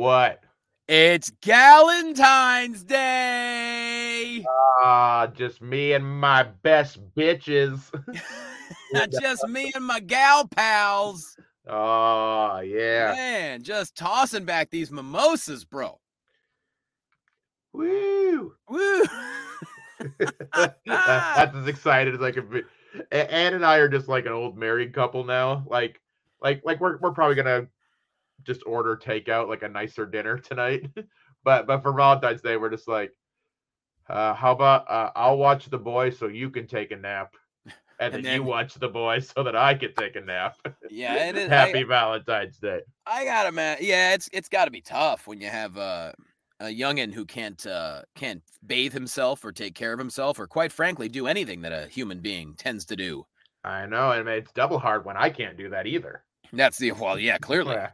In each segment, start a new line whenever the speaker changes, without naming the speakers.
What?
It's Galentine's Day.
Ah, just me and my best bitches.
Not just me and my gal pals.
Oh, yeah.
Man, just tossing back these mimosas, bro.
Woo.
Woo.
That's as excited as I could be. Ann and I are just like an old married couple now. Like, like, like we're we're probably gonna just order takeout like a nicer dinner tonight. but but for Valentine's Day, we're just like, uh, how about uh, I'll watch the boys so you can take a nap, and,
And
then, you watch the boys so that I can take a nap.
yeah, it is.
Happy
I,
Valentine's Day.
I gotta man. Yeah, it's it's gotta be tough when you have uh, a youngin who can't uh, can't bathe himself or take care of himself or quite frankly do anything that a human being tends to do.
I know, and it's double hard when I can't do that either.
That's the well, yeah, clearly.
Yeah.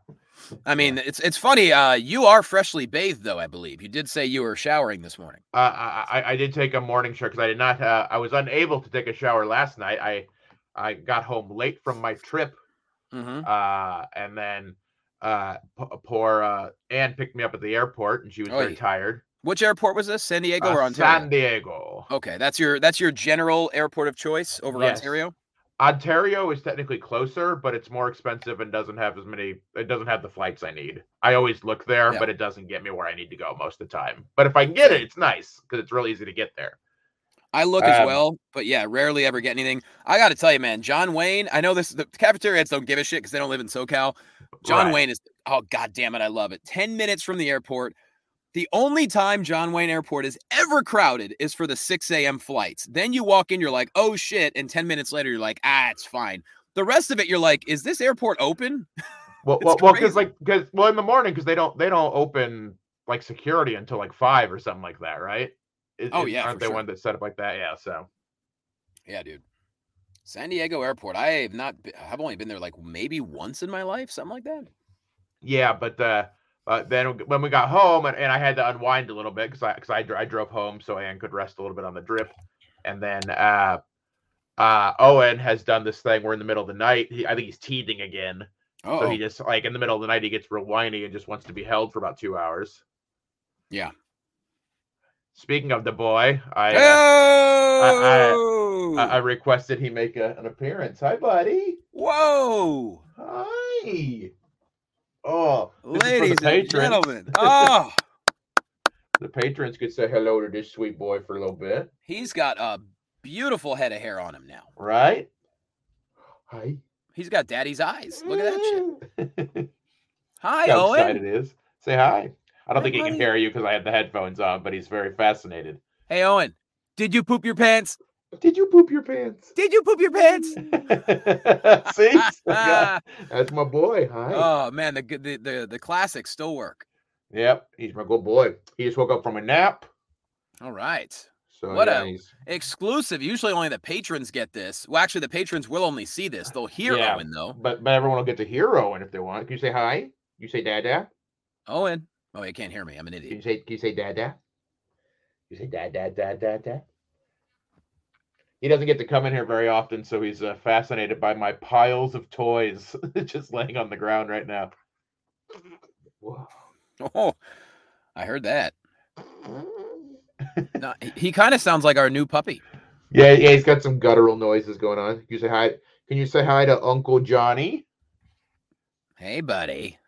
I mean, it's it's funny. Uh, you are freshly bathed, though. I believe you did say you were showering this morning.
Uh, I, I I did take a morning shower because I did not. Uh, I was unable to take a shower last night. I I got home late from my trip,
Mm-hmm.
uh, and then uh, p- poor uh, Anne picked me up at the airport, and she was very tired.
Which airport was this? San Diego
Uh,
or Ontario?
San Diego.
Okay, that's your that's your general airport of choice over
Yes.
Ontario.
Ontario is technically closer, but it's more expensive and doesn't have as many. It doesn't have the flights I need. I always look there,
Yeah.
but it doesn't get me where I need to go most of the time. But if I can get it, it's nice because it's real easy to get there.
I look as
Um,
well, but yeah, rarely ever get anything. I got to tell you, man, John Wayne. I know this. The cafeteria heads don't give a shit because they don't live in SoCal. John
Right.
Wayne is. Oh god damn it, I love it. Ten minutes from the airport. The only time John Wayne Airport is ever crowded is for the 6 a.m. flights. Then you walk in, you're like, oh shit. And 10 minutes later, you're like, ah, it's fine. The rest of it, you're like, is this airport open?
Well, well, because like, because well, in the morning, because they don't they don't open like security until like five or something like that, right? Is-
Oh, yeah,
aren't they
sure.
one that set up like that? Yeah, so
Yeah, dude. San Diego Airport. I have not. I've only been there like maybe once in my life, something like that.
yeah, but uh, uh then when we got home and, and I had to unwind a little bit because I because I, I drove home so Ann could rest a little bit on the drip, and then uh, uh, Owen has done this thing where in the middle of the night, he, I think he's teething again,
Oh,
so he just like in the middle of the night he gets real whiny and just wants to be held for about two hours.
Yeah.
Speaking of the boy, I. Uh,
oh,
I, I requested he make a, an appearance. Hi, buddy.
whoa,
Hi. Oh, this is for the
ladies and gentlemen. Oh,
The patrons could say hello to this sweet boy for a little bit,
he's got a beautiful head of hair on him now.
right? Hi.
He's got daddy's eyes. Look at that shit. Hi,
How
Owen.
excited it is. Say hi. I don't
Hi,
think he can hear you because I had the headphones on, but he's very fascinated.
Hey, Owen. Did you poop your pants?
Did you poop your pants?
Did you poop your pants?
See? That's my boy. Hi.
oh man, the the the the classics still work.
Yep, he's my good boy. He just woke up from a nap.
All right.
So
What
yeah,
a-
he's
Exclusive. Usually only the patrons get this. Well, actually, the patrons will only see this. They'll hear
Yeah.
Owen though.
but but everyone will get to hear Owen if they want. Can you say hi? You say dad dada?
Owen. Oh, you can't hear me. I'm an
Can you say can you say dada? You say dad dad dad dad dad. He doesn't get to come in here very often, so he's uh, fascinated by my piles of toys just laying on the ground right now. Whoa.
Oh, I heard that. No, he- he kind of sounds like our new puppy.
Yeah, yeah, he's got some guttural noises going on. Can you say hi? Can you say hi to Uncle Johnny?
Hey, buddy.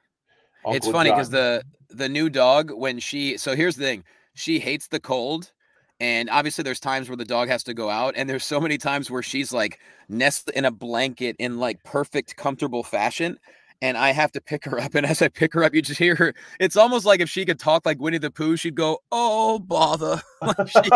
it's funny because the the new dog when she so here's the thing she hates the cold and obviously there's times where the dog has to go out and there's so many times where she's like nestled in a blanket in like perfect comfortable fashion and I have to pick her up and as I pick her up you just hear her it's almost like if she could talk like Winnie the Pooh she'd go oh bother. She,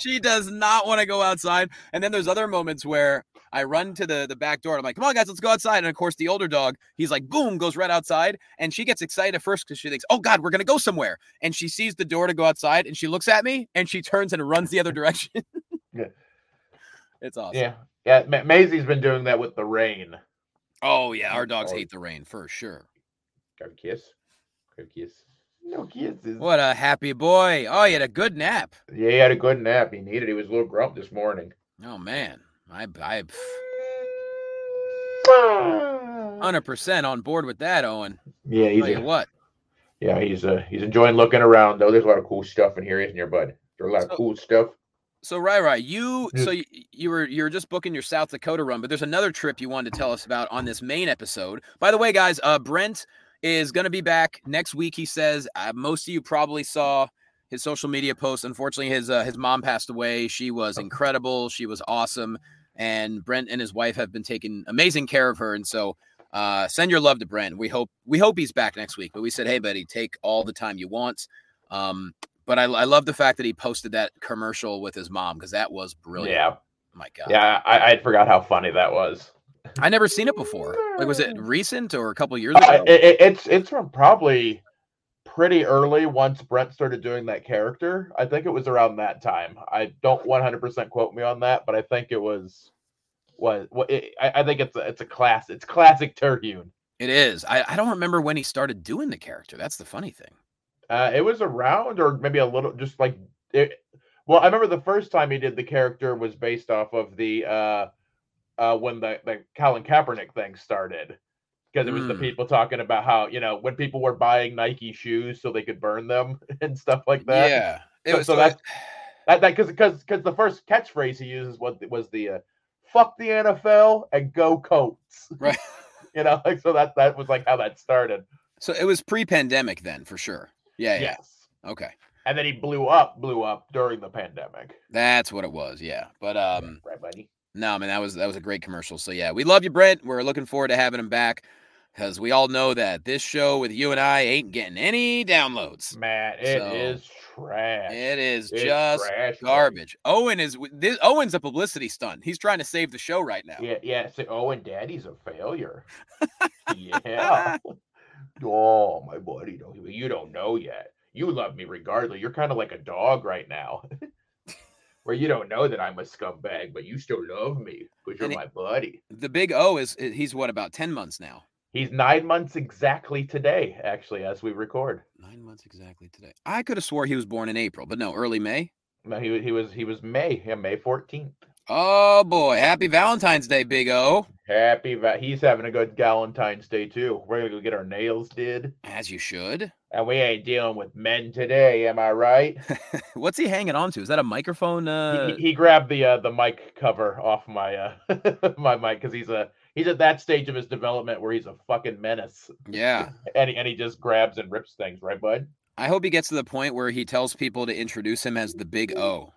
she does not want to go outside and then there's other moments where I run to the the back door and I'm like, come on, guys, let's go outside. And of course, the older dog, he's like, boom, goes right outside. And she gets excited at first because she thinks, oh God, we're gonna go somewhere. And she sees the door to go outside and she looks at me and she turns and runs the other direction.
Yeah.
It's awesome.
yeah, yeah. Ma- Maisie's been doing that with the rain.
Oh yeah, our dogs
Oh.
hate the rain for sure.
Got a kiss. Got a kiss. No kisses.
What a happy boy. Oh, he had a good nap.
Yeah, he had a good nap. He needed. He was a little grump this morning.
Oh man. I I hundred percent on board with that, Owen.
Yeah, he's
Tell you what.
yeah, he's uh he's enjoying looking around though. There's a lot of cool stuff in here, isn't there, bud? There's a lot
So-
of cool stuff.
So right, right. you so you, you were you were just booking your South Dakota run, but there's another trip you wanted to tell us about on this main episode. By the way, guys, uh, Brent is going to be back next week. He says uh, most of you probably saw his social media posts. Unfortunately, his uh, his mom passed away. She was incredible. She was awesome, and Brent and his wife have been taking amazing care of her. And so, uh, send your love to Brent. We hope we hope he's back next week. But we said, hey, buddy, take all the time you want. Um, but I, I love the fact that he posted that commercial with his mom because that was brilliant.
Yeah,
My God.
yeah. I I forgot how funny that was.
I never seen it before. Like, was it recent or a couple years
Uh,
ago?
it, it- it's it's from probably pretty early once Brent started doing that character. I think it was around that time. I don't 100% quote me on that, but I think it was was what it, I, I think it's a, it's a class. It's classic Terhune.
It is. I, I don't remember when he started doing the character. That's the funny thing.
Uh, it was around or maybe a little just like it. Well, I remember the first time he did the character was based off of the uh, uh, when the the Colin Kaepernick thing started. Because it was the
Mm.
people talking about how you know when people were buying Nike shoes so they could burn them and stuff like that.
yeah. It
So-
was
so that's- That that because because because the first catchphrase he uses was was the uh, "fuck the NFL" and "go Colts."
Right.
you know, like so that that was like how that started.
so it was pre-pandemic then for sure. Yeah, yeah.
Yes.
Okay.
And then he blew up, blew up during the pandemic.
That's what it was. Yeah. But um
right, buddy.
no, man, that was that was a great commercial. So yeah, we love you, Brent. We're looking forward to having him back because we all know that this show with you and I ain't getting any downloads.
Man, it
So,
is trash.
It is
It's
just
trash,
garbage. Owen is this Owen's a publicity stunt. He's trying to save the show right now.
Yeah, yeah. So, Owen Daddy's a failure. yeah. Oh, my buddy, don't you don't know yet. You love me regardless. You're kind of like a dog right now, where you don't know that I'm a scumbag, but you still love me because you're
And
my buddy.
The big O is eh, he's what about 10 months now?
He's nine months exactly today, actually, as we record.
Nine months exactly today. I could have swore he was born in April, but no, early May.
No, he he was he was May, yeah, May 14th.
Oh boy, happy Valentine's Day, Big O.
Happy va- he's having a good Valentine's Day too. We're gonna go get our nails did,
As you should.
and we ain't dealing with men today. Am I right?
What's he hanging on to? Is that a microphone?
He-
Uh,
he, he grabbed the uh, the mic cover off my uh my mic because he's a he's at that stage of his development where he's a fucking menace,
yeah.
and he, and he just grabs and rips things, right, bud?
I hope he gets to the point where he tells people to introduce him as the Big O.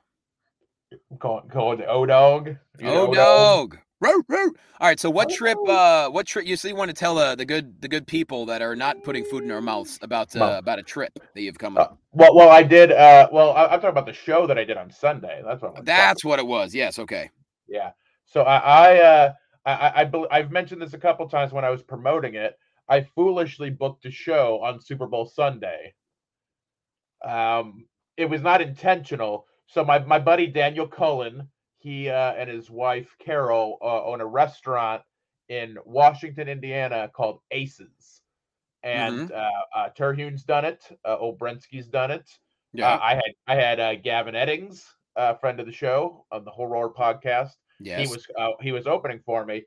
Calling calling the O dog.
O dog. All right. So what trip? Uh, what trip? You see, you want to tell uh, the good the good people that are not putting food in their mouths about uh, about a trip that you've come
Uh,
up.
well, well, I did. Uh, well, I, I'm talking about the show that I did on Sunday. That's what. I'm talking
That's what it was. Yes. Okay.
Yeah. So I, I, uh, I, I, I've mentioned this a couple times when I was promoting it. I foolishly booked a show on Super Bowl Sunday. Um, it was not intentional. So my my buddy Daniel Cullen, he uh, and his wife Carol uh, own a restaurant in Washington, Indiana called Aces, and uh, uh, Terhune's done it. Uh, Obrensky's done it.
Yeah.
Uh, I had I had uh, Gavin Eddings, uh, friend of the show on the Horror podcast.
Yes.
He was uh, he was opening for me.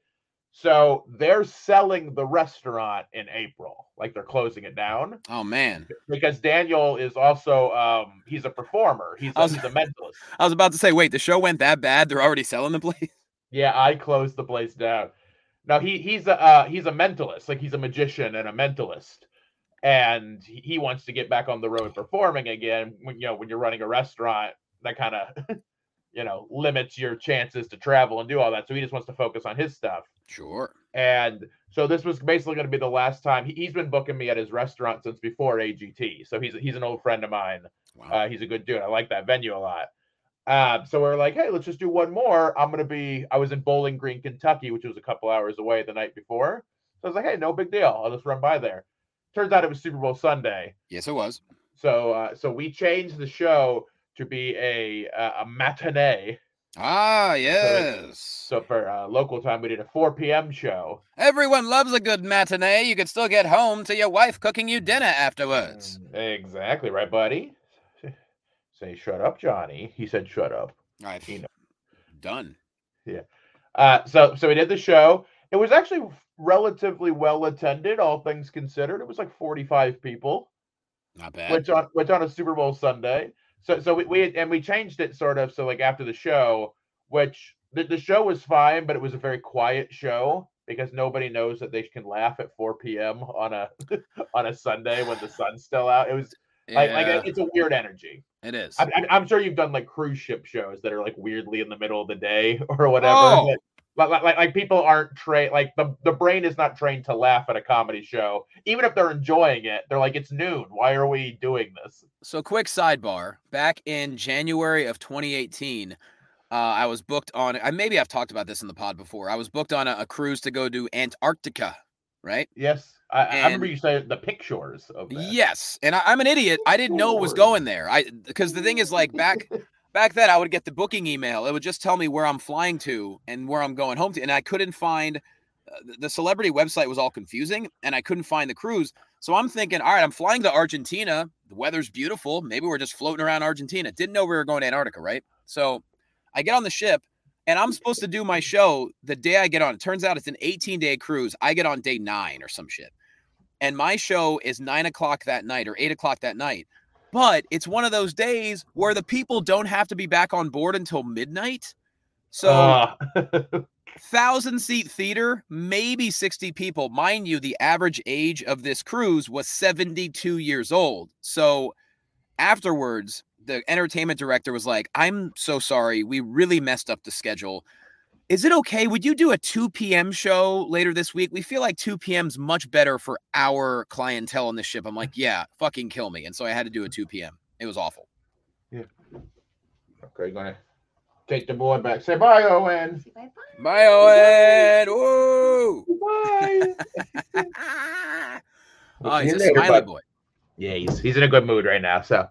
So they're selling the restaurant in April, like they're closing it down
oh man.
because Daniel is also um he's a performer. He's
I was-
he's a mentalist.
I was about to say, wait, the show went that bad. They're already selling the place.
Yeah, I closed the place down. Now he he's a uh, he's a mentalist, like he's a magician and a mentalist, and he he wants to get back on the road performing again. When you know when you're running a restaurant, that kind of you know limits your chances to travel and do all that. So he just wants to focus on his stuff.
Sure.
And so this was basically going to be the last time he, he's been booking me at his restaurant since before AGT. So he's he's an old friend of mine.
Wow.
Uh, he's a good dude. I like that venue a lot. Um, so we're like, hey, let's just do one more. I'm gonna be. I was in Bowling Green, Kentucky, which was a couple hours away the night before. So I was like, hey, no big deal. I'll just run by there. Turns out it was Super Bowl Sunday.
yes, it was.
So uh, so we changed the show to be a uh, a matinee.
Ah, yes.
So for uh, local time, we did a 4 p.m. show.
Everyone loves a good matinee. You could still get home to your wife cooking you dinner afterwards.
Mm, Exactly right, buddy. Say, shut up, Johnny. He said, shut up.
I've
You know.
done. Yeah.
Uh, so so we did the show. It was actually relatively well attended, all things considered. It was like 45 people,
Not bad.
which on which on a Super Bowl Sunday. So so we, we and we changed it sort of so like after the show, which the, the show was fine, but it was a very quiet show because nobody knows that they can laugh at 4 p.m. on a on a Sunday when the sun's still out. It was like, like it's a weird energy.
it is.
I'm, I'm- I'm sure you've done like cruise ship shows that are like weirdly in the middle of the day or whatever.
Oh.
But- Like, like, like people aren't trained, like the, the brain is not trained to laugh at a comedy show. Even if they're enjoying it, they're like, it's noon. Why are we doing this?
So, quick sidebar. Back in January of 2018, uh, I was booked on. I maybe I've talked about this in the pod before. I was booked on a, a cruise to go to Antarctica. Right?
Yes. I, I remember you say the pictures of that.
Yes, and I, I'm an idiot. I didn't know it was going there. I because the thing is, like back back then, I would get the booking email. It would just tell me where I'm flying to and where I'm going home to, and I couldn't find uh, the- celebrity website was all confusing, and I couldn't find the cruise. So I'm thinking, all right, I'm flying to Argentina. The weather's beautiful. Maybe we're just floating around Argentina. Didn't know we were going to Antarctica, right? So I get on the ship. And I'm supposed to do my show the day I get on. It turns out it's an 18 day cruise. I get on day nine or some shit and my show is nine o'clock that night or eight o'clock that night. But it's one of those days where the people don't have to be back on board until midnight. So
Ah.
thousand seat theater, maybe 60 people. Mind you, the average age of this cruise was 72 years old. So afterwards, the entertainment director was like, I'm so sorry. We really messed up the schedule. Is it okay? Would you do a 2 p.m. show later this week? We feel like 2 p.m.'s much better for our clientele on the ship. I'm like, yeah, fucking kill me. And so I had to do a 2 p.m. It was awful. Yeah.
Okay, gonna take the boy back. Say bye, Owen.
Say bye bye.
Bye, Owen. Woo!
Bye.
oh, he's a
you
smiley boy.
Yeah, he's he's in a good mood right now. So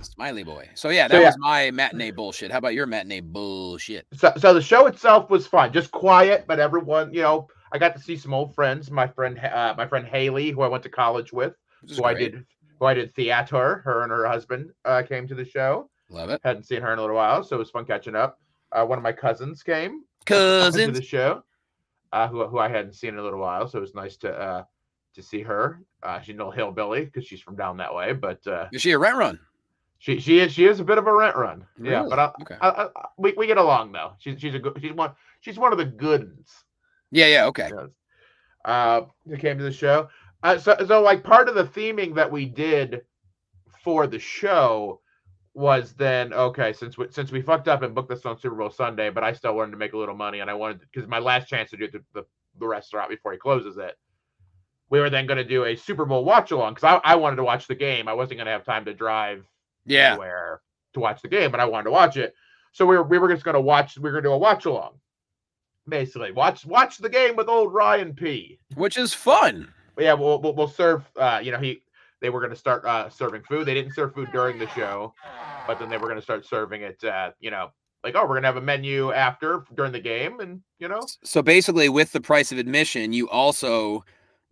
Smiley boy. So yeah,
So,
that
yeah.
was my matinee bullshit. How about your matinee bullshit?
so so the show itself was fun, just quiet, but everyone, you know, I got to see some old friends. My friend, uh, my friend Haley, who I went to college with, who I did, who I did theater. Her and her husband uh, came to the show.
Love it.
Hadn't seen her in a little while, so it was fun catching up. Uh, one of my cousins came to the show, uh, who who I hadn't seen in a little while, so it was nice to uh, to see her. Uh, she's no hillbilly because she's from down that way, but uh,
Is she a rent run?
she she is she is a bit of a rent run. Yeah, but I,
Okay.
I, I, we we get along though. She's she's a good she's one she's one of the good ones.
Yeah, yeah, okay.
Yes. Uh, who came to the show. Uh, so, so like part of the theming that we did for the show was then okay since we since we fucked up and booked this on Super Bowl Sunday, but I still wanted to make a little money and I wanted because my last chance to do the, the the restaurant before he closes it. We were then going to do a Super Bowl watch along because I, I wanted to watch the game. I wasn't going to have time to drive
Yeah.
anywhere to watch the game, but I wanted to watch it. So we were we were just going to watch. We were going to do a watch along, basically watch watch the game with old Ryan P.
Which is fun.
But yeah, we'll, we'll we'll serve. Uh, you know, he they were going to start uh, serving food. They didn't serve food during the show, but then they were going to start serving it. Uh, you know, like oh, we're going to have a menu after during the game, and you know,
So basically, with the price of admission, you also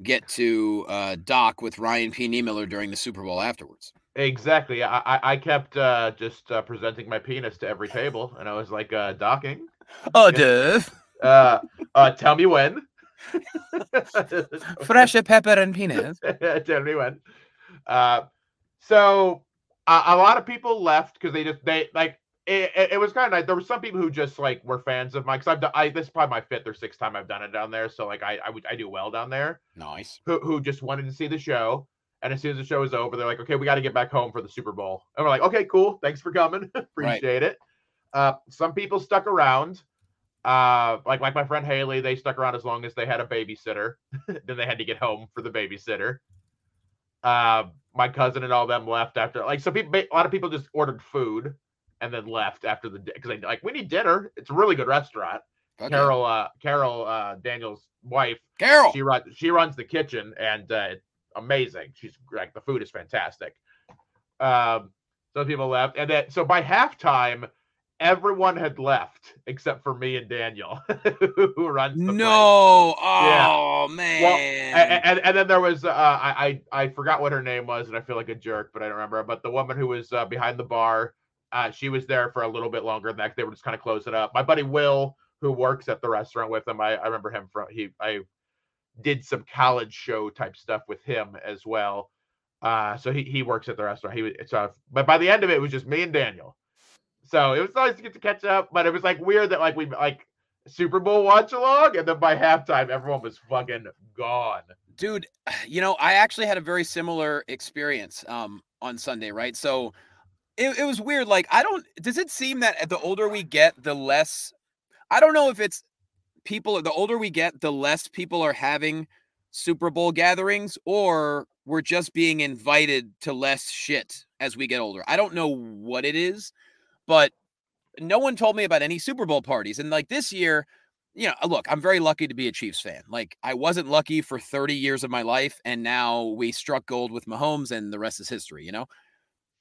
get to uh, dock with Ryan P. Niemiller during the Super Bowl afterwards.
exactly. I I, I kept uh, just uh, presenting my penis to every table, and I was like uh, docking.
Oh,
Yeah.
duh.
Uh, uh, tell me when.
Fresh pepper and peanuts.
Tell me when. Uh, so a a lot of people left because they just they like it, it, it was kind of nice. There were some people who just like were fans of mine because I've done. I this is probably my fifth or sixth time I've done it down there. So like I I, would, I do well down there.
Nice.
Who who just wanted to see the show. And as soon as the show was over, they're like, "Okay, we got to get back home for the Super Bowl." And we're like, "Okay, cool. Thanks for coming. Appreciate it." Uh, some people stuck around. Uh, like like my friend Haley, they stuck around as long as they had a babysitter. then they had to get home for the babysitter. Uh, my cousin and all them left after. Like some people, a lot of people just ordered food and then left after the because they like we need dinner. It's a really good restaurant.
Yeah.
Carol, uh, Carol, uh, Daniel's wife,
Carol.
she runs she runs the kitchen and uh, it's amazing. She's like the food is fantastic. Um, some people left, and then so by halftime, everyone had left except for me and Daniel, who runs the place.
No.
Yeah.
Oh
Well,
man.
a- and, and then there was uh, I, I I forgot what her name was, and I feel like a jerk, but I don't remember. But the woman who was uh, behind the bar, uh, she was there for a little bit longer than that. They were just kind of closing up. My buddy Will, who works at the restaurant with them, I, I remember him from he I did some college show type stuff with him as well. Uh, so he, he works at the restaurant. He was so, but by the end of it, it was just me and Daniel. So it was nice to get to catch up, but it was like weird that like we like Super Bowl watch along, and then by halftime, everyone was fucking gone.
Dude, you know, I actually had a very similar experience um on Sunday, right? So it, it was weird. Like, I don't does it seem that eh, the older we get, the less I don't know if it's people the older we get, the less people are having Super Bowl gatherings, or we're just being invited to less shit as we get older. I don't know what it is, but no one told me about any Super Bowl parties. And like this year, you know, uh, look, I'm very lucky to be a Chiefs fan. Like I wasn't lucky for 30 years of my life, and now we struck gold with Mahomes, and the rest is history, you know?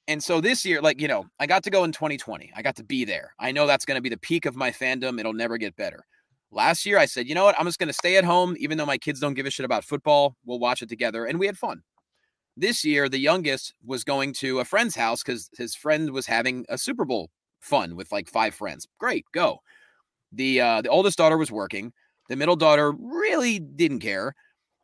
And so this year, like, you know, I got to go in 2020. I got to be there. I know that's going to be the peak of my fandom. It'll never get better. Last year, I said, you know what? I'm just going to stay at home, even though my kids don't give a shit about football. We'll watch it together. And we had fun. This year, the youngest was going to a friend's house because his friend was having a Super Bowl fun with like five friends. Great, go. The uh, the oldest daughter was working. The middle daughter really didn't care.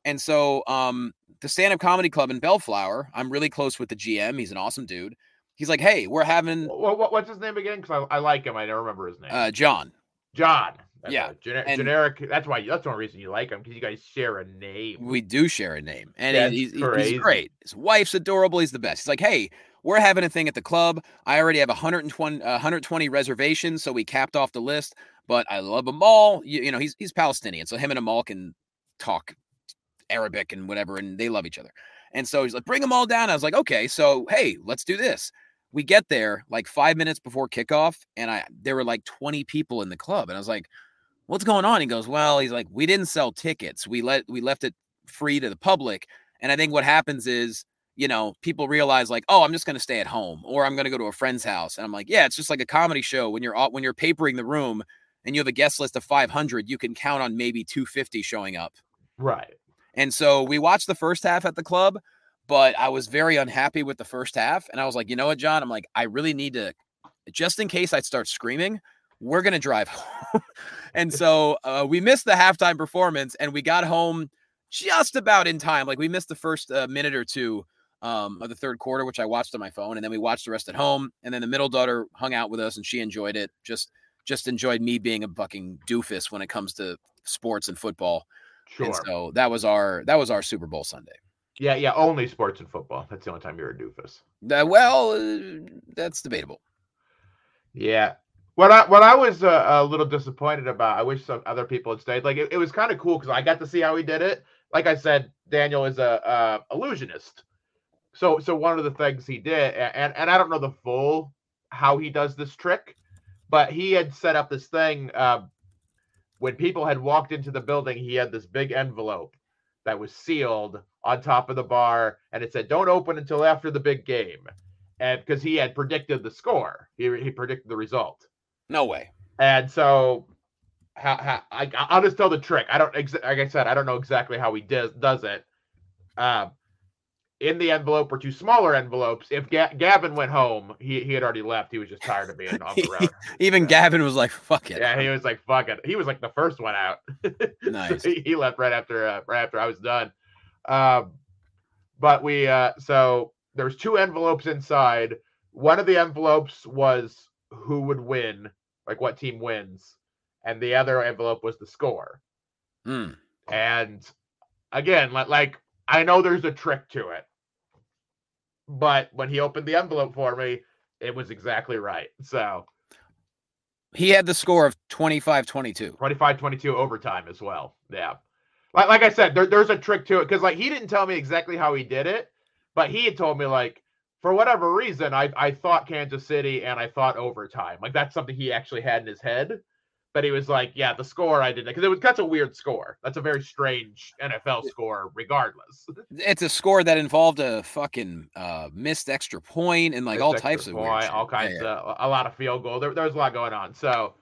And so um, the stand-up comedy club in Bellflower, I'm really close with the GM. He's an awesome dude. He's like, hey, we're having
what, what, what's his name again? Because I, I like him. I don't remember his name.
Uh, John.
John.
That's yeah,
gener- and generic. That's why. That's one reason you like him because you guys share a name.
We do share a name, and he's, he's, great. His wife's adorable. He's the best. He's like, hey, we're having a thing at the club. I already have 120, uh, 120 reservations, so we capped off the list. But I love Amal. You, you know, he's he's Palestinian, so him and Amal can talk Arabic and whatever, and they love each other. And so he's like, bring them all down. I was like, okay, so hey, let's do this. We get there like five minutes before kickoff, and I there were like 20 people in the club, and I was like what's going on? He goes, well, he's like, we didn't sell tickets. We let we left it free to the public. And I think what happens is, you know, people realize like, oh, I'm just to stay at home or I'm to go to a friend's house. And I'm like, yeah, it's just like a comedy show. When you're uh, when you're papering the room and you have a guest list of 500, you can count on maybe 250 showing up.
Right.
And so we watched the first half at the club, but I was very unhappy with the first half. And I was like, you know what, John? I'm like, I really need to, just in case I start screaming, we're going to drive home. and so uh, we missed the halftime performance and we got home just about in time. Like we missed the first uh, minute or two um, of the third quarter, which I watched on my phone, and then we watched the rest at home. And then the middle daughter hung out with us, and she enjoyed it. Just just enjoyed me being a fucking doofus when it comes to sports and football. Sure. And so that was our that was our Super Bowl Sunday.
Yeah, yeah, only sports and football. That's the only time you're a doofus.
Uh, well, uh, that's debatable.
Yeah, what I what I was uh, a little disappointed about, I wish some other people had stayed. Like it, it was kind of cool because I got to see how he did it. Like I said, Daniel is a, a illusionist. So so one of the things he did, and and I don't know the full how he does this trick, but he had set up this thing. Uh, when people had walked into the building, he had this big envelope that was sealed on top of the bar, and it said, "Don't open until after the big game," and because he had predicted the score, he he predicted the result.
No way.
And so, how, how I, I'll just tell the trick. I don't, like I said, I don't know exactly how he does does it. Um, in the envelope or two smaller envelopes. If Ga- Gavin went home, he, he had already left. He was just tired of being on the road.
Even. Gavin was like, "Fuck it."
Yeah, he was like, "Fuck it." He was like the first one out.
nice.
so he, he, left right after uh, right after I was done. Um, but we uh, so there's two envelopes inside. One of the envelopes was who would win like what team wins, and the other envelope was the score.
Mm.
And again, like, like I know there's a trick to it, but when he opened the envelope for me, it was exactly right. So
he had the score of 25 22.
25 22 overtime as well. Yeah. Like, like I said, there, there's a trick to it because, like, he didn't tell me exactly how he did it, but he had told me, like, for whatever reason, I, I thought Kansas City and I thought overtime. Like that's something he actually had in his head. But he was like, yeah, the score I didn't because it was that's a weird score. That's a very strange NFL score, regardless.
It's a score that involved a fucking uh, missed extra point and like missed all types of point,
all kinds yeah, yeah. of a lot of field goal. There, there was a lot going on. So,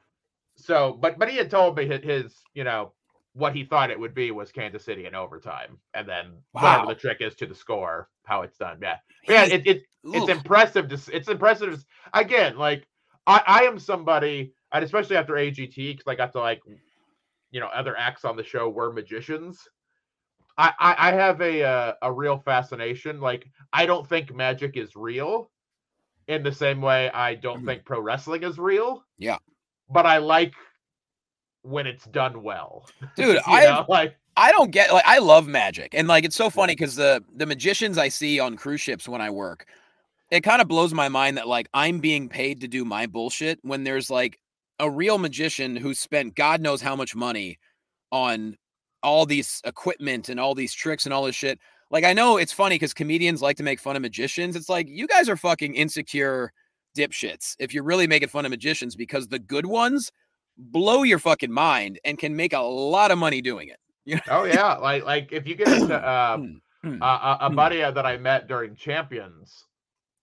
so, but but he had told me his, his you know what he thought it would be was Kansas City in overtime, and then wow. whatever the trick is to the score, how it's done. Yeah, yeah, it, it it's impressive. To, it's impressive. Again, like I, I am somebody, and especially after AGT, because I got to like, you know, other acts on the show were magicians. I, I I have a uh, a real fascination. Like I don't think magic is real, in the same way I don't
Mhm.
think pro wrestling is real.
Yeah.
But I like when it's done well.
Dude, I
know, like
I don't get like I love magic. And like it's so funny because the the magicians I see on cruise ships when I work, it kind of blows my mind that like I'm being paid to do my bullshit when there's like a real magician who spent God knows how much money on all these equipment and all these tricks and all this shit. Like I know it's funny because comedians like to make fun of magicians. It's like you guys are fucking insecure dipshits if you're really making fun of magicians because the good ones blow your fucking mind and can make a lot of money doing it.
oh yeah, like like if you get into uh,
Hmm.
a, a, a
Hmm.
buddy that I met during Champions,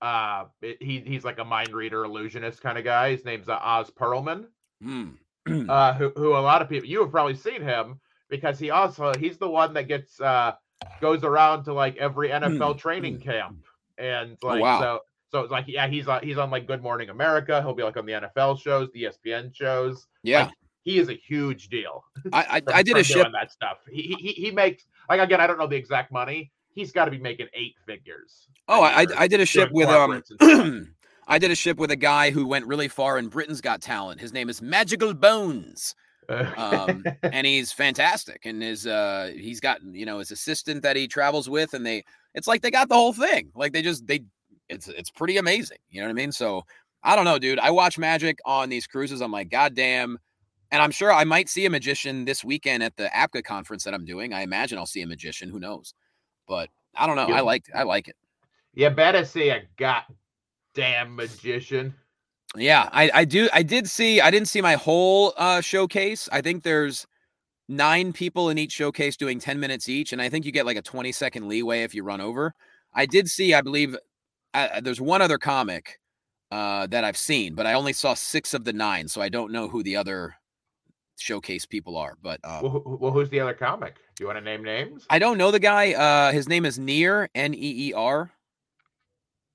uh, it- he he's like a mind reader illusionist kind of guy. His name's uh, Oz Pearlman.
Hmm.
uh, who who a lot of people you have probably seen him because he also he's the one that gets uh goes around to like every NFL training camp and
Oh,
like
wow.
so so it's like yeah he's on he's on like Good Morning America he'll be like on the NFL shows the ESPN shows
yeah,
he is a huge deal
I I,
from-
I did a ship.
doing that stuff he, he he makes like again I don't know the exact money he's got to be making eight figures
Oh, I I did a ship with um.
corporates and stuff.
I did a ship with a guy who went really far in Britain's Got Talent. His name is Magical Bones. um, and he's fantastic. And his uh, he's got you know his assistant that he travels with, and they it's like they got the whole thing. Like they just they it's it's pretty amazing. You know what I mean? So I don't know, dude. I watch magic on these cruises. I'm like, God damn. And I'm sure I might see a magician this weekend at the APCA conference that I'm doing. I imagine I'll see a magician. Who knows? But I don't know.
Yeah.
I like I like it.
you better see a goddamn magician
Yeah, I I do I did see I didn't see my whole uh showcase. I think there's nine people in each showcase doing 10 minutes each and I think you get like a 20 second leeway if you run over. I did see I believe uh, there's one other comic uh that I've seen, but I only saw 6 of the 9, so I don't know who the other showcase people are, but um
well, who- well who's the other comic do you want to name names
I don't know the guy. Uh his name is Neer N E E R.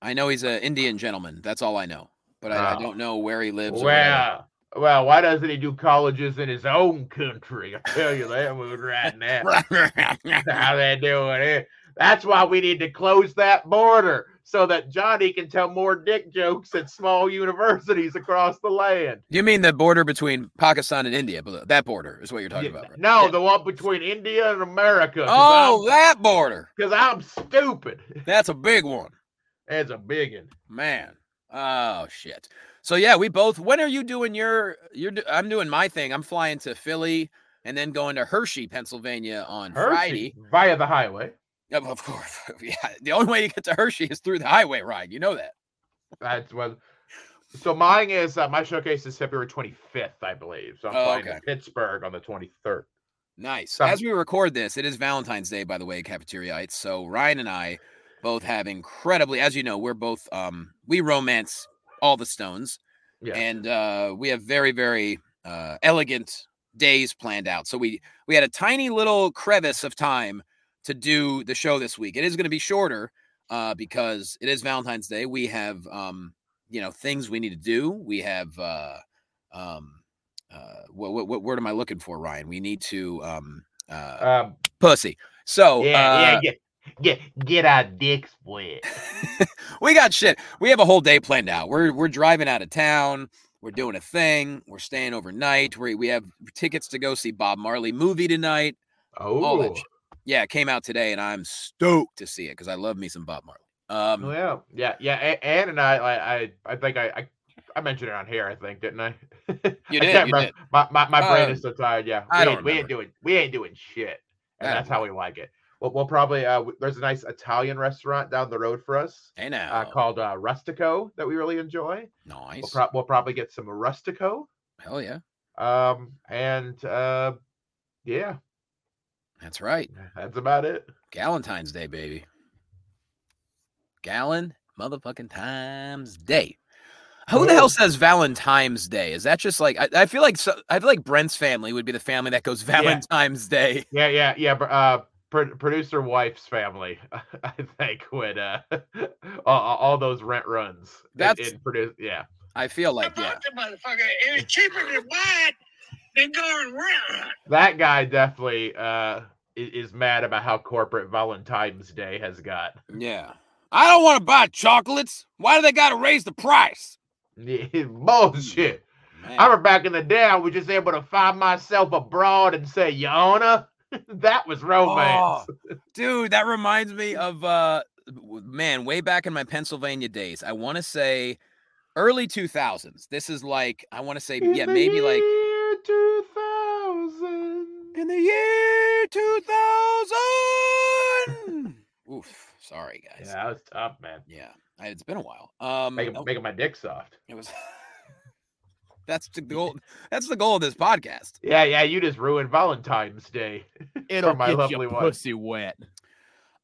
I know he's an Indian gentleman. That's all I know. But I, I
Oh.
don't know where he lives.
Well, well, why doesn't he do colleges in his own country? I tell you that mood right now. How they doing it? That's why we need to close that border so that Johnny can tell more dick jokes at small universities across the land.
You mean the border between Pakistan and India? but That border is what you're talking
Yeah,
about. Right?
No,
Yeah.
the one between India and America.
Oh, that border.
because I'm stupid.
That's a big one,
That's a big one.
man. Oh shit. So yeah, we both. When are you doing your? You're. I'm doing my thing. I'm flying to Philly and then going to Hershey, Pennsylvania on Friday.
Via the highway.
Of course. Yeah. The only way you get to Hershey is through the highway ride. You know that.
That's what. So mine is uh, my showcase is February 25th, I believe. So I'm
Oh,
flying
okay.
to Pittsburgh on the 23rd.
Nice.
Some-
As we record this, it is Valentine's Day, by the way, Cafeteriaites. So Ryan and I both have incredibly, as you know, we're both um we romance all the stones,
Yeah.
and uh we have very, very uh elegant days planned out. So we we had a tiny little crevice of time to do the show this week. It is going to be shorter uh because it is Valentine's Day. We have um you know things we need to do. We have uh um uh what what, what word am I looking for, Ryan? We need to um uh
um,
pussy. So
yeah,
uh,
yeah, get get get our dicks wet.
we got shit. We have a whole day planned out. We're we're driving out of town. We're doing a thing. We're staying overnight. We we have tickets to go see Bob Marley movie tonight. All that
Oh.
Yeah, it came out today, and I'm stoked to see it because I love me some Bob Marley. Um,
oh, yeah, yeah, yeah. A- Ann and I, I, I, I think I, I, I mentioned it on here. I think, didn't I?
You
I
did,
can't
you did.
My, my, my brain
Uh,
is so tired. Yeah,
I
we,
don't
ain't, we ain't doing, we ain't doing shit, and that's
don't
how we like it. We'll, we'll probably, uh, there's a nice Italian restaurant down the road for us.
hey now,
uh, called uh, Rustico that we really enjoy.
nice.
We'll, pro- we'll probably get some Rustico.
Hell yeah,
Um, and uh, yeah,
that's right.
that's about it.
Galentine's Day, baby. Gallon motherfucking times day. Who the hell says Valentine's Day? Is that just like I, I feel like so, I feel like Brent's family would be the family that goes Valentine's Day.
Yeah, yeah, yeah. Uh, pro- producer wife's family, I think, would uh, all, all those rent runs.
That's-
in produce. Yeah,
I feel like yeah.
the motherfucker. It was cheaper than buy it than going rent.
that guy definitely uh i- is mad about how corporate Valentine's Day has got.
Yeah. I don't want to buy chocolates. Why do they got to raise the price?
Yeah, Bullshit.
Man.
I remember back in the day, I was just able to find myself abroad and say, Yona. that was romance.
Oh, dude, that reminds me of uh man, way back in my Pennsylvania days. I want to say early 2000s. This is like I want to say yeah, maybe like
year 2000.
In the year 2000. Oof, sorry guys.
Yeah, that was tough, man.
Yeah, I- it's been a while. Um,
Making,
oh,
making my dick soft.
it was. that's the goal. That's the goal of this podcast.
Yeah, yeah, you just ruined Valentine's Day.
It'll
my
get
lovely
your
wife.
pussy wet.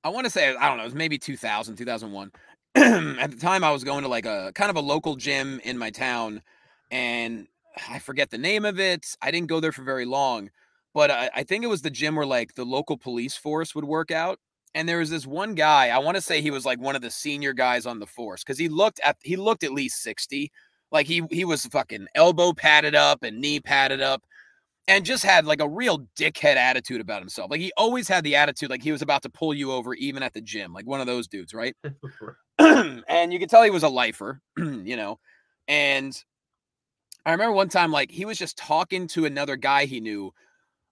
I want to say I don't know. It was maybe 2000, 2001. At the time, I was going to like a kind of a local gym in my town, and I forget the name of it. I didn't go there for very long, but I, I think it was the gym where like the local police force would work out. And there was this one guy. I want to say he was like one of the senior guys on the force because he looked at he looked at least sixty. Like he he was fucking elbow padded up and knee padded up and just had like a real dickhead attitude about himself. Like he always had the attitude like he was about to pull you over even at the gym, like one of those dudes, right? and you could tell he was a lifer, you know. And I remember one time like he was just talking to another guy he knew.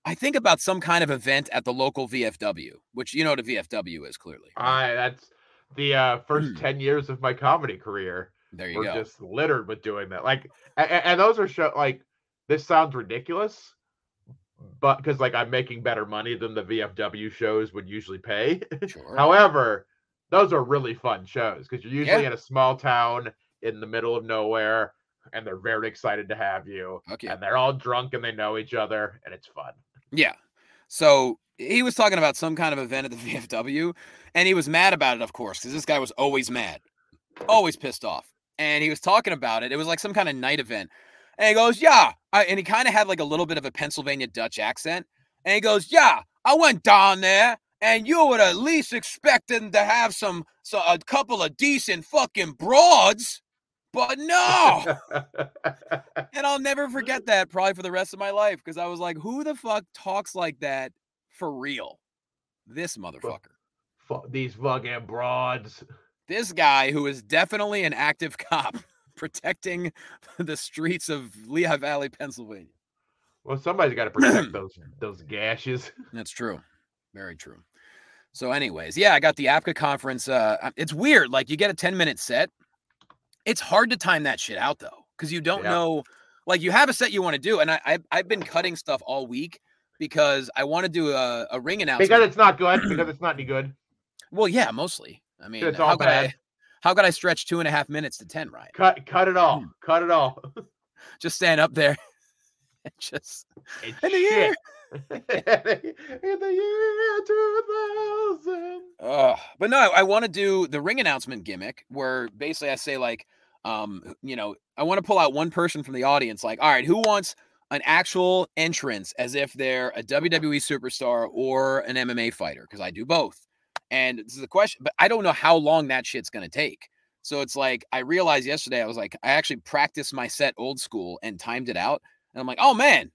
I think about some kind of event at the local VFW, which you know what a VFW is clearly.
I that's the uh, first 10 years of my comedy career.
there you
We're
go.
just littered with doing that. Like, and, and those are show like this sounds ridiculous, but because like I'm making better money than the VFW shows would usually pay.
Sure.
However, those are really fun shows because you're usually
Yeah.
in a small town in the middle of nowhere, and they're very excited to have you.
Okay.
And they're all drunk and they know each other, and it's fun.
Yeah. So he was talking about some kind of event at the VFW, and he was mad about it, of course, because this guy was always mad, always pissed off. And he was talking about it. It was like some kind of night event. And he goes, Yeah. I, and he kind of had like a little bit of a Pennsylvania Dutch accent. And he goes, Yeah, I went down there, and you would at least expecting to have some, so a couple of decent fucking broads. But no. And I'll never forget that probably for the rest of my life because I was like, who the fuck talks like that for real? This motherfucker.
Fu- These fucking broads.
This guy who is definitely an active cop protecting the streets of Lehigh Valley, Pennsylvania.
Well, somebody's got to protect those those gashes.
That's true. Very true. So, anyways, yeah, I got the APCA conference. Uh, uh, it's weird. Like, you get a 10 minute set. It's hard to time that shit out, though, because you don't
Yeah.
know. Like, you have a set you want to do. And I, I, I've been cutting stuff all week because I want to do a, a ring announcement.
Because it's not good. Because it's not any good.
Well, yeah, mostly. I mean,
it's
how
all
could I? How could I stretch two and a half minutes to ten, Ryan?
Cut cut it all.
Hmm.
Cut it all.
Just stand up there and just
It's
in the year.
in the year 2000.
Oh, but no, I, I want to do the ring announcement gimmick where basically I say like, um, you know, I want to pull out one person from the audience, like, all right, who wants an actual entrance as if they're a WWE superstar or an MMA fighter? Because I do both. And this is a question, but I don't know how long that shit's gonna take. So it's like I realized yesterday, I was like, I actually practiced my set old school and timed it out. And I'm like, oh man,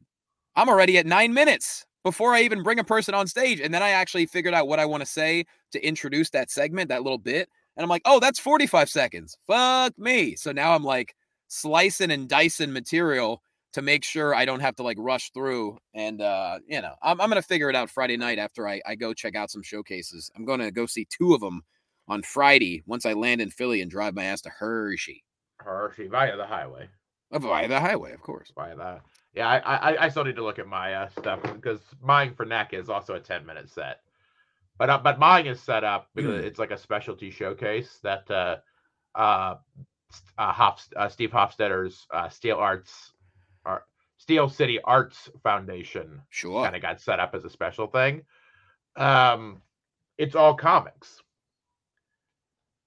I'm already at nine minutes before I even bring a person on stage. And then I actually figured out what I want to say to introduce that segment, that little bit. And I'm like, oh, that's 45 seconds. Fuck me. So now I'm like slicing and dicing material to make sure I don't have to like rush through. And, uh, you know, I'm, I'm going to figure it out Friday night after I, I go check out some showcases. I'm going to go see two of them on Friday once I land in Philly and drive my ass to Hershey.
Hershey via the highway.
Oh, Via the highway, of course.
Via that. Yeah, I, I I still need to look at my uh, stuff because mine for neck is also a 10 minute set. But uh, but mine is set up because it's like a specialty showcase that uh uh, uh, uh Steve Hofstetter's uh, Steel Arts Art Steel City Arts Foundation
Sure.
kind of got set up as a special thing. Um, it's all comics.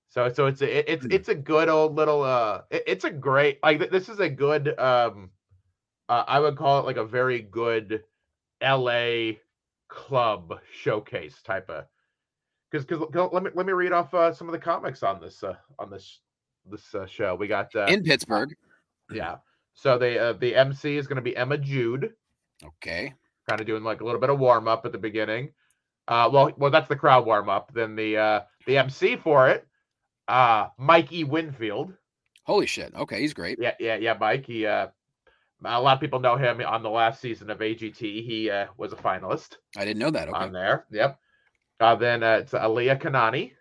So so it's a, it- it's
Hmm.
it's a good old little uh it- it's a great like this is a good um uh, I would call it like a very good LA club showcase type of because because let me let me read off uh, some of the comics on this uh, on this this uh, show. We got uh,
In Pittsburgh.
yeah. So the uh, the MC is going to be Emma Jude
Okay.
kind of doing like a little bit of warm up at the beginning. Uh, well, well, that's the crowd warm up. Then the uh, the MC for it, uh, Mike E. Winfield.
Holy shit. Okay, he's great.
Yeah, yeah, yeah, Mike. He uh, a lot of people know him on the last season of AGT. He uh, was a finalist
I didn't know that. Okay.
on there. Yep. Uh, then uh, it's Aaliyah Kanani,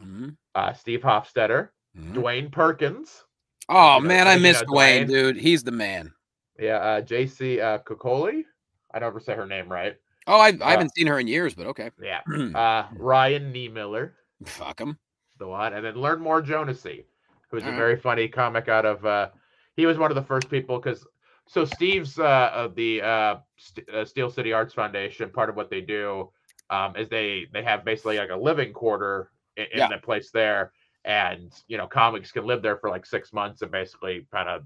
Mhm,
uh, Steve Hofstetter,
mhm.
Dwayne Perkins.
Oh
You know,
man, I
know,
miss Dwayne,
Dwayne.
dude. He's the man.
Yeah, uh, JC uh, Kokoli. I never say her name right.
Oh, I, I
Uh,
haven't seen her in years, but okay.
Yeah. Uh, Ryan Niemiller,
Fuck him.
the one, and then Learnmore Jonasi, who's a
Alright.
very funny comic out of. Uh, he was one of the first people because so Steve's uh, of the uh, St- uh, Steel City Arts Foundation. Part of what they do um, is they they have basically like a living quarter in, in
Yeah.
the place there, and you know comics can live there for like six months and basically kind of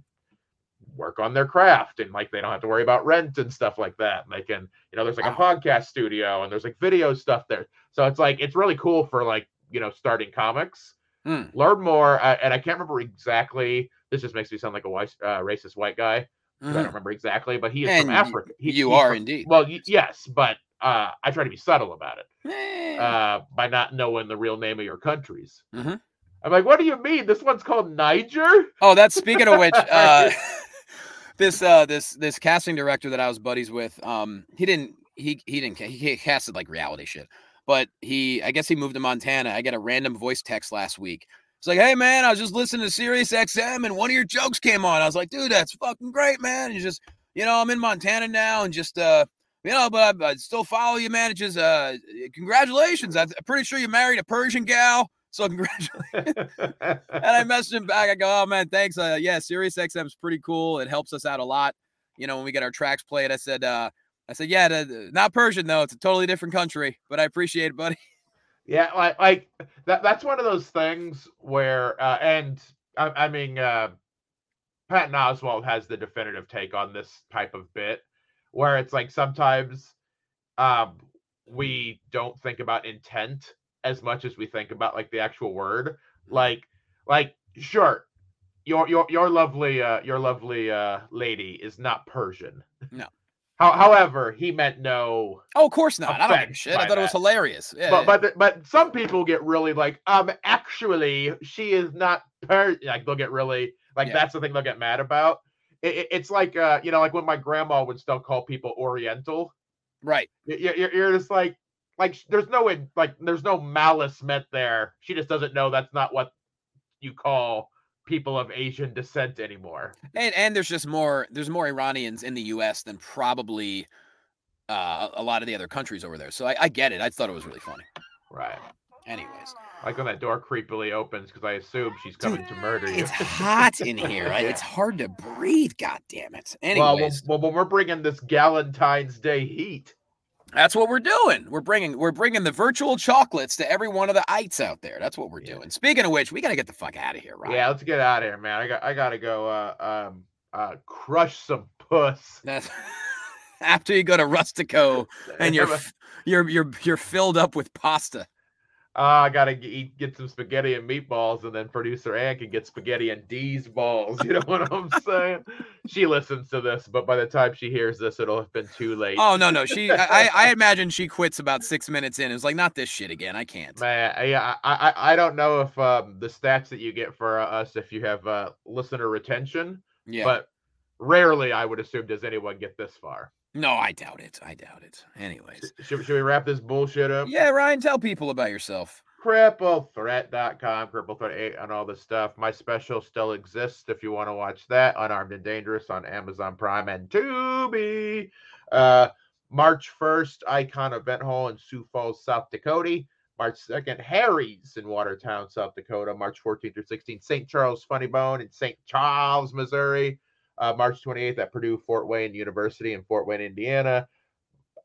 work on their craft and like they don't have to worry about rent and stuff like that. And they can, you know, there's like a podcast studio and there's like video stuff there. So it's like it's really cool for like you know starting comics.
Hmm.
Learnmore, uh, and I can't remember exactly. This just makes me sound like a white, uh, racist white guy. 'Cause I don't
Mhm.
remember exactly, but he is
And
from Africa. He-
you are
from-
indeed.
Well, yes, but uh, I try to be subtle about it uh, by not knowing the real name of your countries.
Mhm.
I'm like, what do you mean? This one's called Niger?
Oh, that's speaking of which, uh, this uh, this this casting director that I was buddies with, um, he didn't he he didn't he casted like reality shit, but he I guess he moved to Montana. I got a random voice text last week. It's like, hey man, I was just listening to Sirius XM and one of your jokes came on. I was like, dude, that's fucking great, man. And just you know, I'm in Montana now and just uh. You know, but I, I still follow you, man. It's just, uh, congratulations. I'm pretty sure you married a Persian gal. So congratulations. And I messaged him back. I go, oh man, thanks. Uh, yeah, Sirius XM is pretty cool. It helps us out a lot. You know, when we get our tracks played, I said, uh, I said, yeah, the- the- not Persian though. It's a totally different country, but I appreciate it, buddy.
Yeah, like like that. That's one of those things where, uh, and I, I mean, uh, Patton Oswalt has the definitive take on this type of bit, where it's like sometimes um, we don't think about intent as much as we think about like the actual word. Like, like sure, your your your lovely uh, your lovely uh, lady is not Persian.
No.
How, however, he meant no
Oh, of course not. I don't give a shit. I thought it was hilarious. Yeah,
but
yeah.
but the- but some people get really like um actually she is not per like they'll get really like
Yeah.
that's the thing they'll get mad about it, it- it's like uh you know like when my grandma would still call people oriental
right.
You're, you're just like like there's no like there's no malice meant there she just doesn't know that's not what you call people of asian descent anymore
And and there's just more there's more Iranians in the US than probably uh, a lot of the other countries over there. So I, I get it. I thought it was really funny.
right
Anyways.
like when that door creepily opens because i assume she's coming to murder you
It's hot in here. I- It's hard to breathe. God damn it.
well, when,
Anyways,
well we're bringing this galentine's day heat
that's what we're doing. We're bringing we're bringing the virtual chocolates to every one of the ites out there. That's what we're
Yeah.
doing. Speaking of which, we got to get the fuck out of here, right?
Yeah, let's get out of here, man. I got I gotta go uh um uh crush some puss.
That's after you go to Rustico and you're you're you're you're filled up with pasta.
Uh, I gotta get, eat, get some spaghetti and meatballs, and then producer Ann can get spaghetti and D's balls. You know what I'm saying? she listens to this, but by the time she hears this, it'll have been too late.
Oh no, no. She I, I imagine she quits about six minutes in. It's like not this shit again. I can't.
Man, I- yeah, I, I I don't know if um the stats that you get for uh, us if you have uh listener retention,
Yeah.
but rarely I would assume does anyone get this far.
No, I doubt it. I doubt it. Anyways.
Should, should we wrap this bullshit up?
Yeah, Ryan, tell people about yourself.
cripplethreat.com, cripple threat 8 and all this stuff. My special still exists if you want to watch that. Unarmed and Dangerous on Amazon Prime and Tubi. Uh, March 1st, Icon Event Hall in Sioux Falls, South Dakota. March 2nd, Harry's in Watertown, South Dakota. March 14th through 16th, St. Charles Funny Bone in St. Charles, Missouri. Uh, March 28th at Purdue Fort Wayne University in Fort Wayne, Indiana.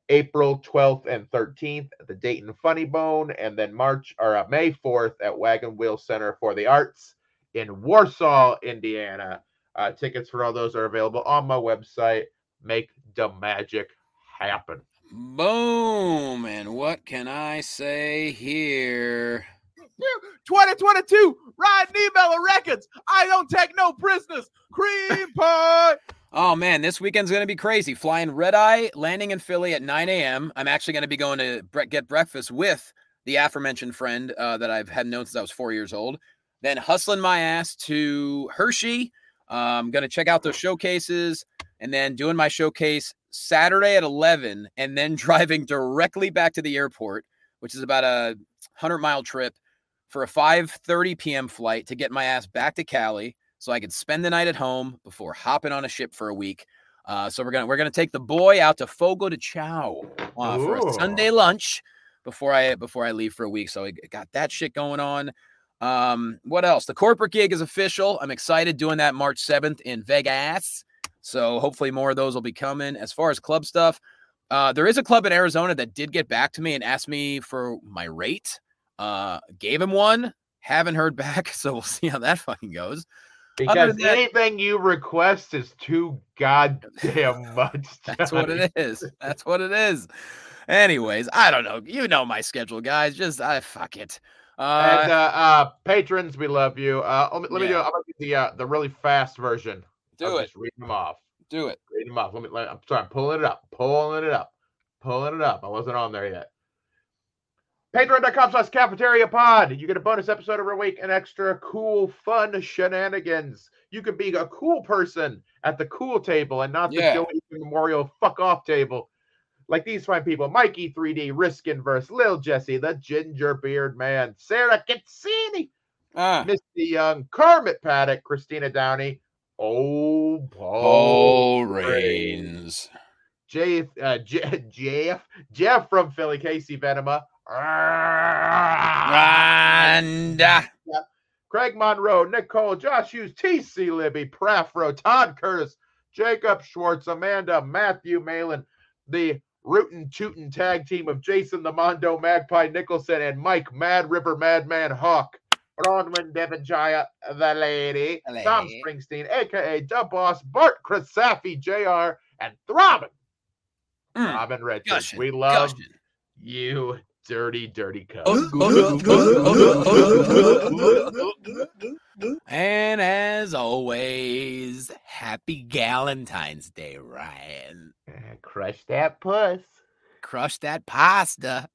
April 12th and 13th at the Dayton Funny Bone, and then March or uh, May 4th at Wagon Wheel Center for the Arts in Warsaw, Indiana. Uh, tickets for all those are available on my website. Make the magic happen.
Boom. And what can I say here?
2022, Ryan Niemiller Records. I don't take no prisoners. Cream pie.
Oh man, this weekend's gonna be crazy. Flying red eye, landing in Philly at 9 a.m. I'm actually gonna be going to bre- get breakfast with the aforementioned friend uh, that I've had known since I was four years old. Then hustling my ass to Hershey. I'm um, gonna check out those showcases and then doing my showcase Saturday at 11, and then driving directly back to the airport, which is about a hundred mile trip for a 5:30 p.m. flight to get my ass back to Cali so I could spend the night at home before hopping on a ship for a week. Uh, so we're gonna we're gonna take the boy out to Fogo de Chao uh, for a Sunday lunch before I before I leave for a week. So I got that shit going on. Um, what else? The corporate gig is official. I'm excited doing that March 7th in Vegas. So hopefully more of those will be coming. As far as club stuff, uh, there is a club in Arizona that did get back to me and asked me for my rate. Uh, gave him one. Haven't heard back, so we'll see how that fucking goes.
Because that, anything you request is too goddamn much.
That's what it is. That's what it is. Anyways, I don't know. You know my schedule, guys. Just I fuck it.
Uh, and uh, uh, patrons, we love you. Uh, let me, let me do. I'm gonna do the uh, the really fast version.
Do it.
Just reading them off.
Do it.
Read them off. Let me. Let, I'm sorry. I'm pulling it up. Pulling it up. Pulling it up. I wasn't on there yet. Patreon.com slash cafeteria pod. You get a bonus episode every week and extra cool, fun shenanigans. You could be a cool person at the cool table and not the yeah. Joey Memorial fuck off table. Like these fine people Mikey 3D, Risk Inverse, Lil Jesse, the Ginger Beard Man, Sarah Cassini, ah. Misty Young, Kermit Paddock, Christina Downey, Oh,
Paul, Paul Reigns.
Jeff, uh, Jeff, Jeff from Philly, Casey Venema,
and uh,
Craig Monroe, Nicole, Josh Hughes, TC Libby, Prafro, Todd Curtis, Jacob Schwartz, Amanda, Matthew Malin, the Rootin' Tootin' tag team of Jason the Mondo Magpie Nicholson and Mike Mad River Madman Hawk. Bronwyn Devonshire, the lady, lady, Tom Springsteen, aka Dub Boss, Bart Krasafi, JR, and Throbbing. Mm. Robin Richards. we love Gushin. you, dirty, dirty cunt.
and as always, happy Valentine's Day, Ryan.
Crush that puss.
Crush that pasta.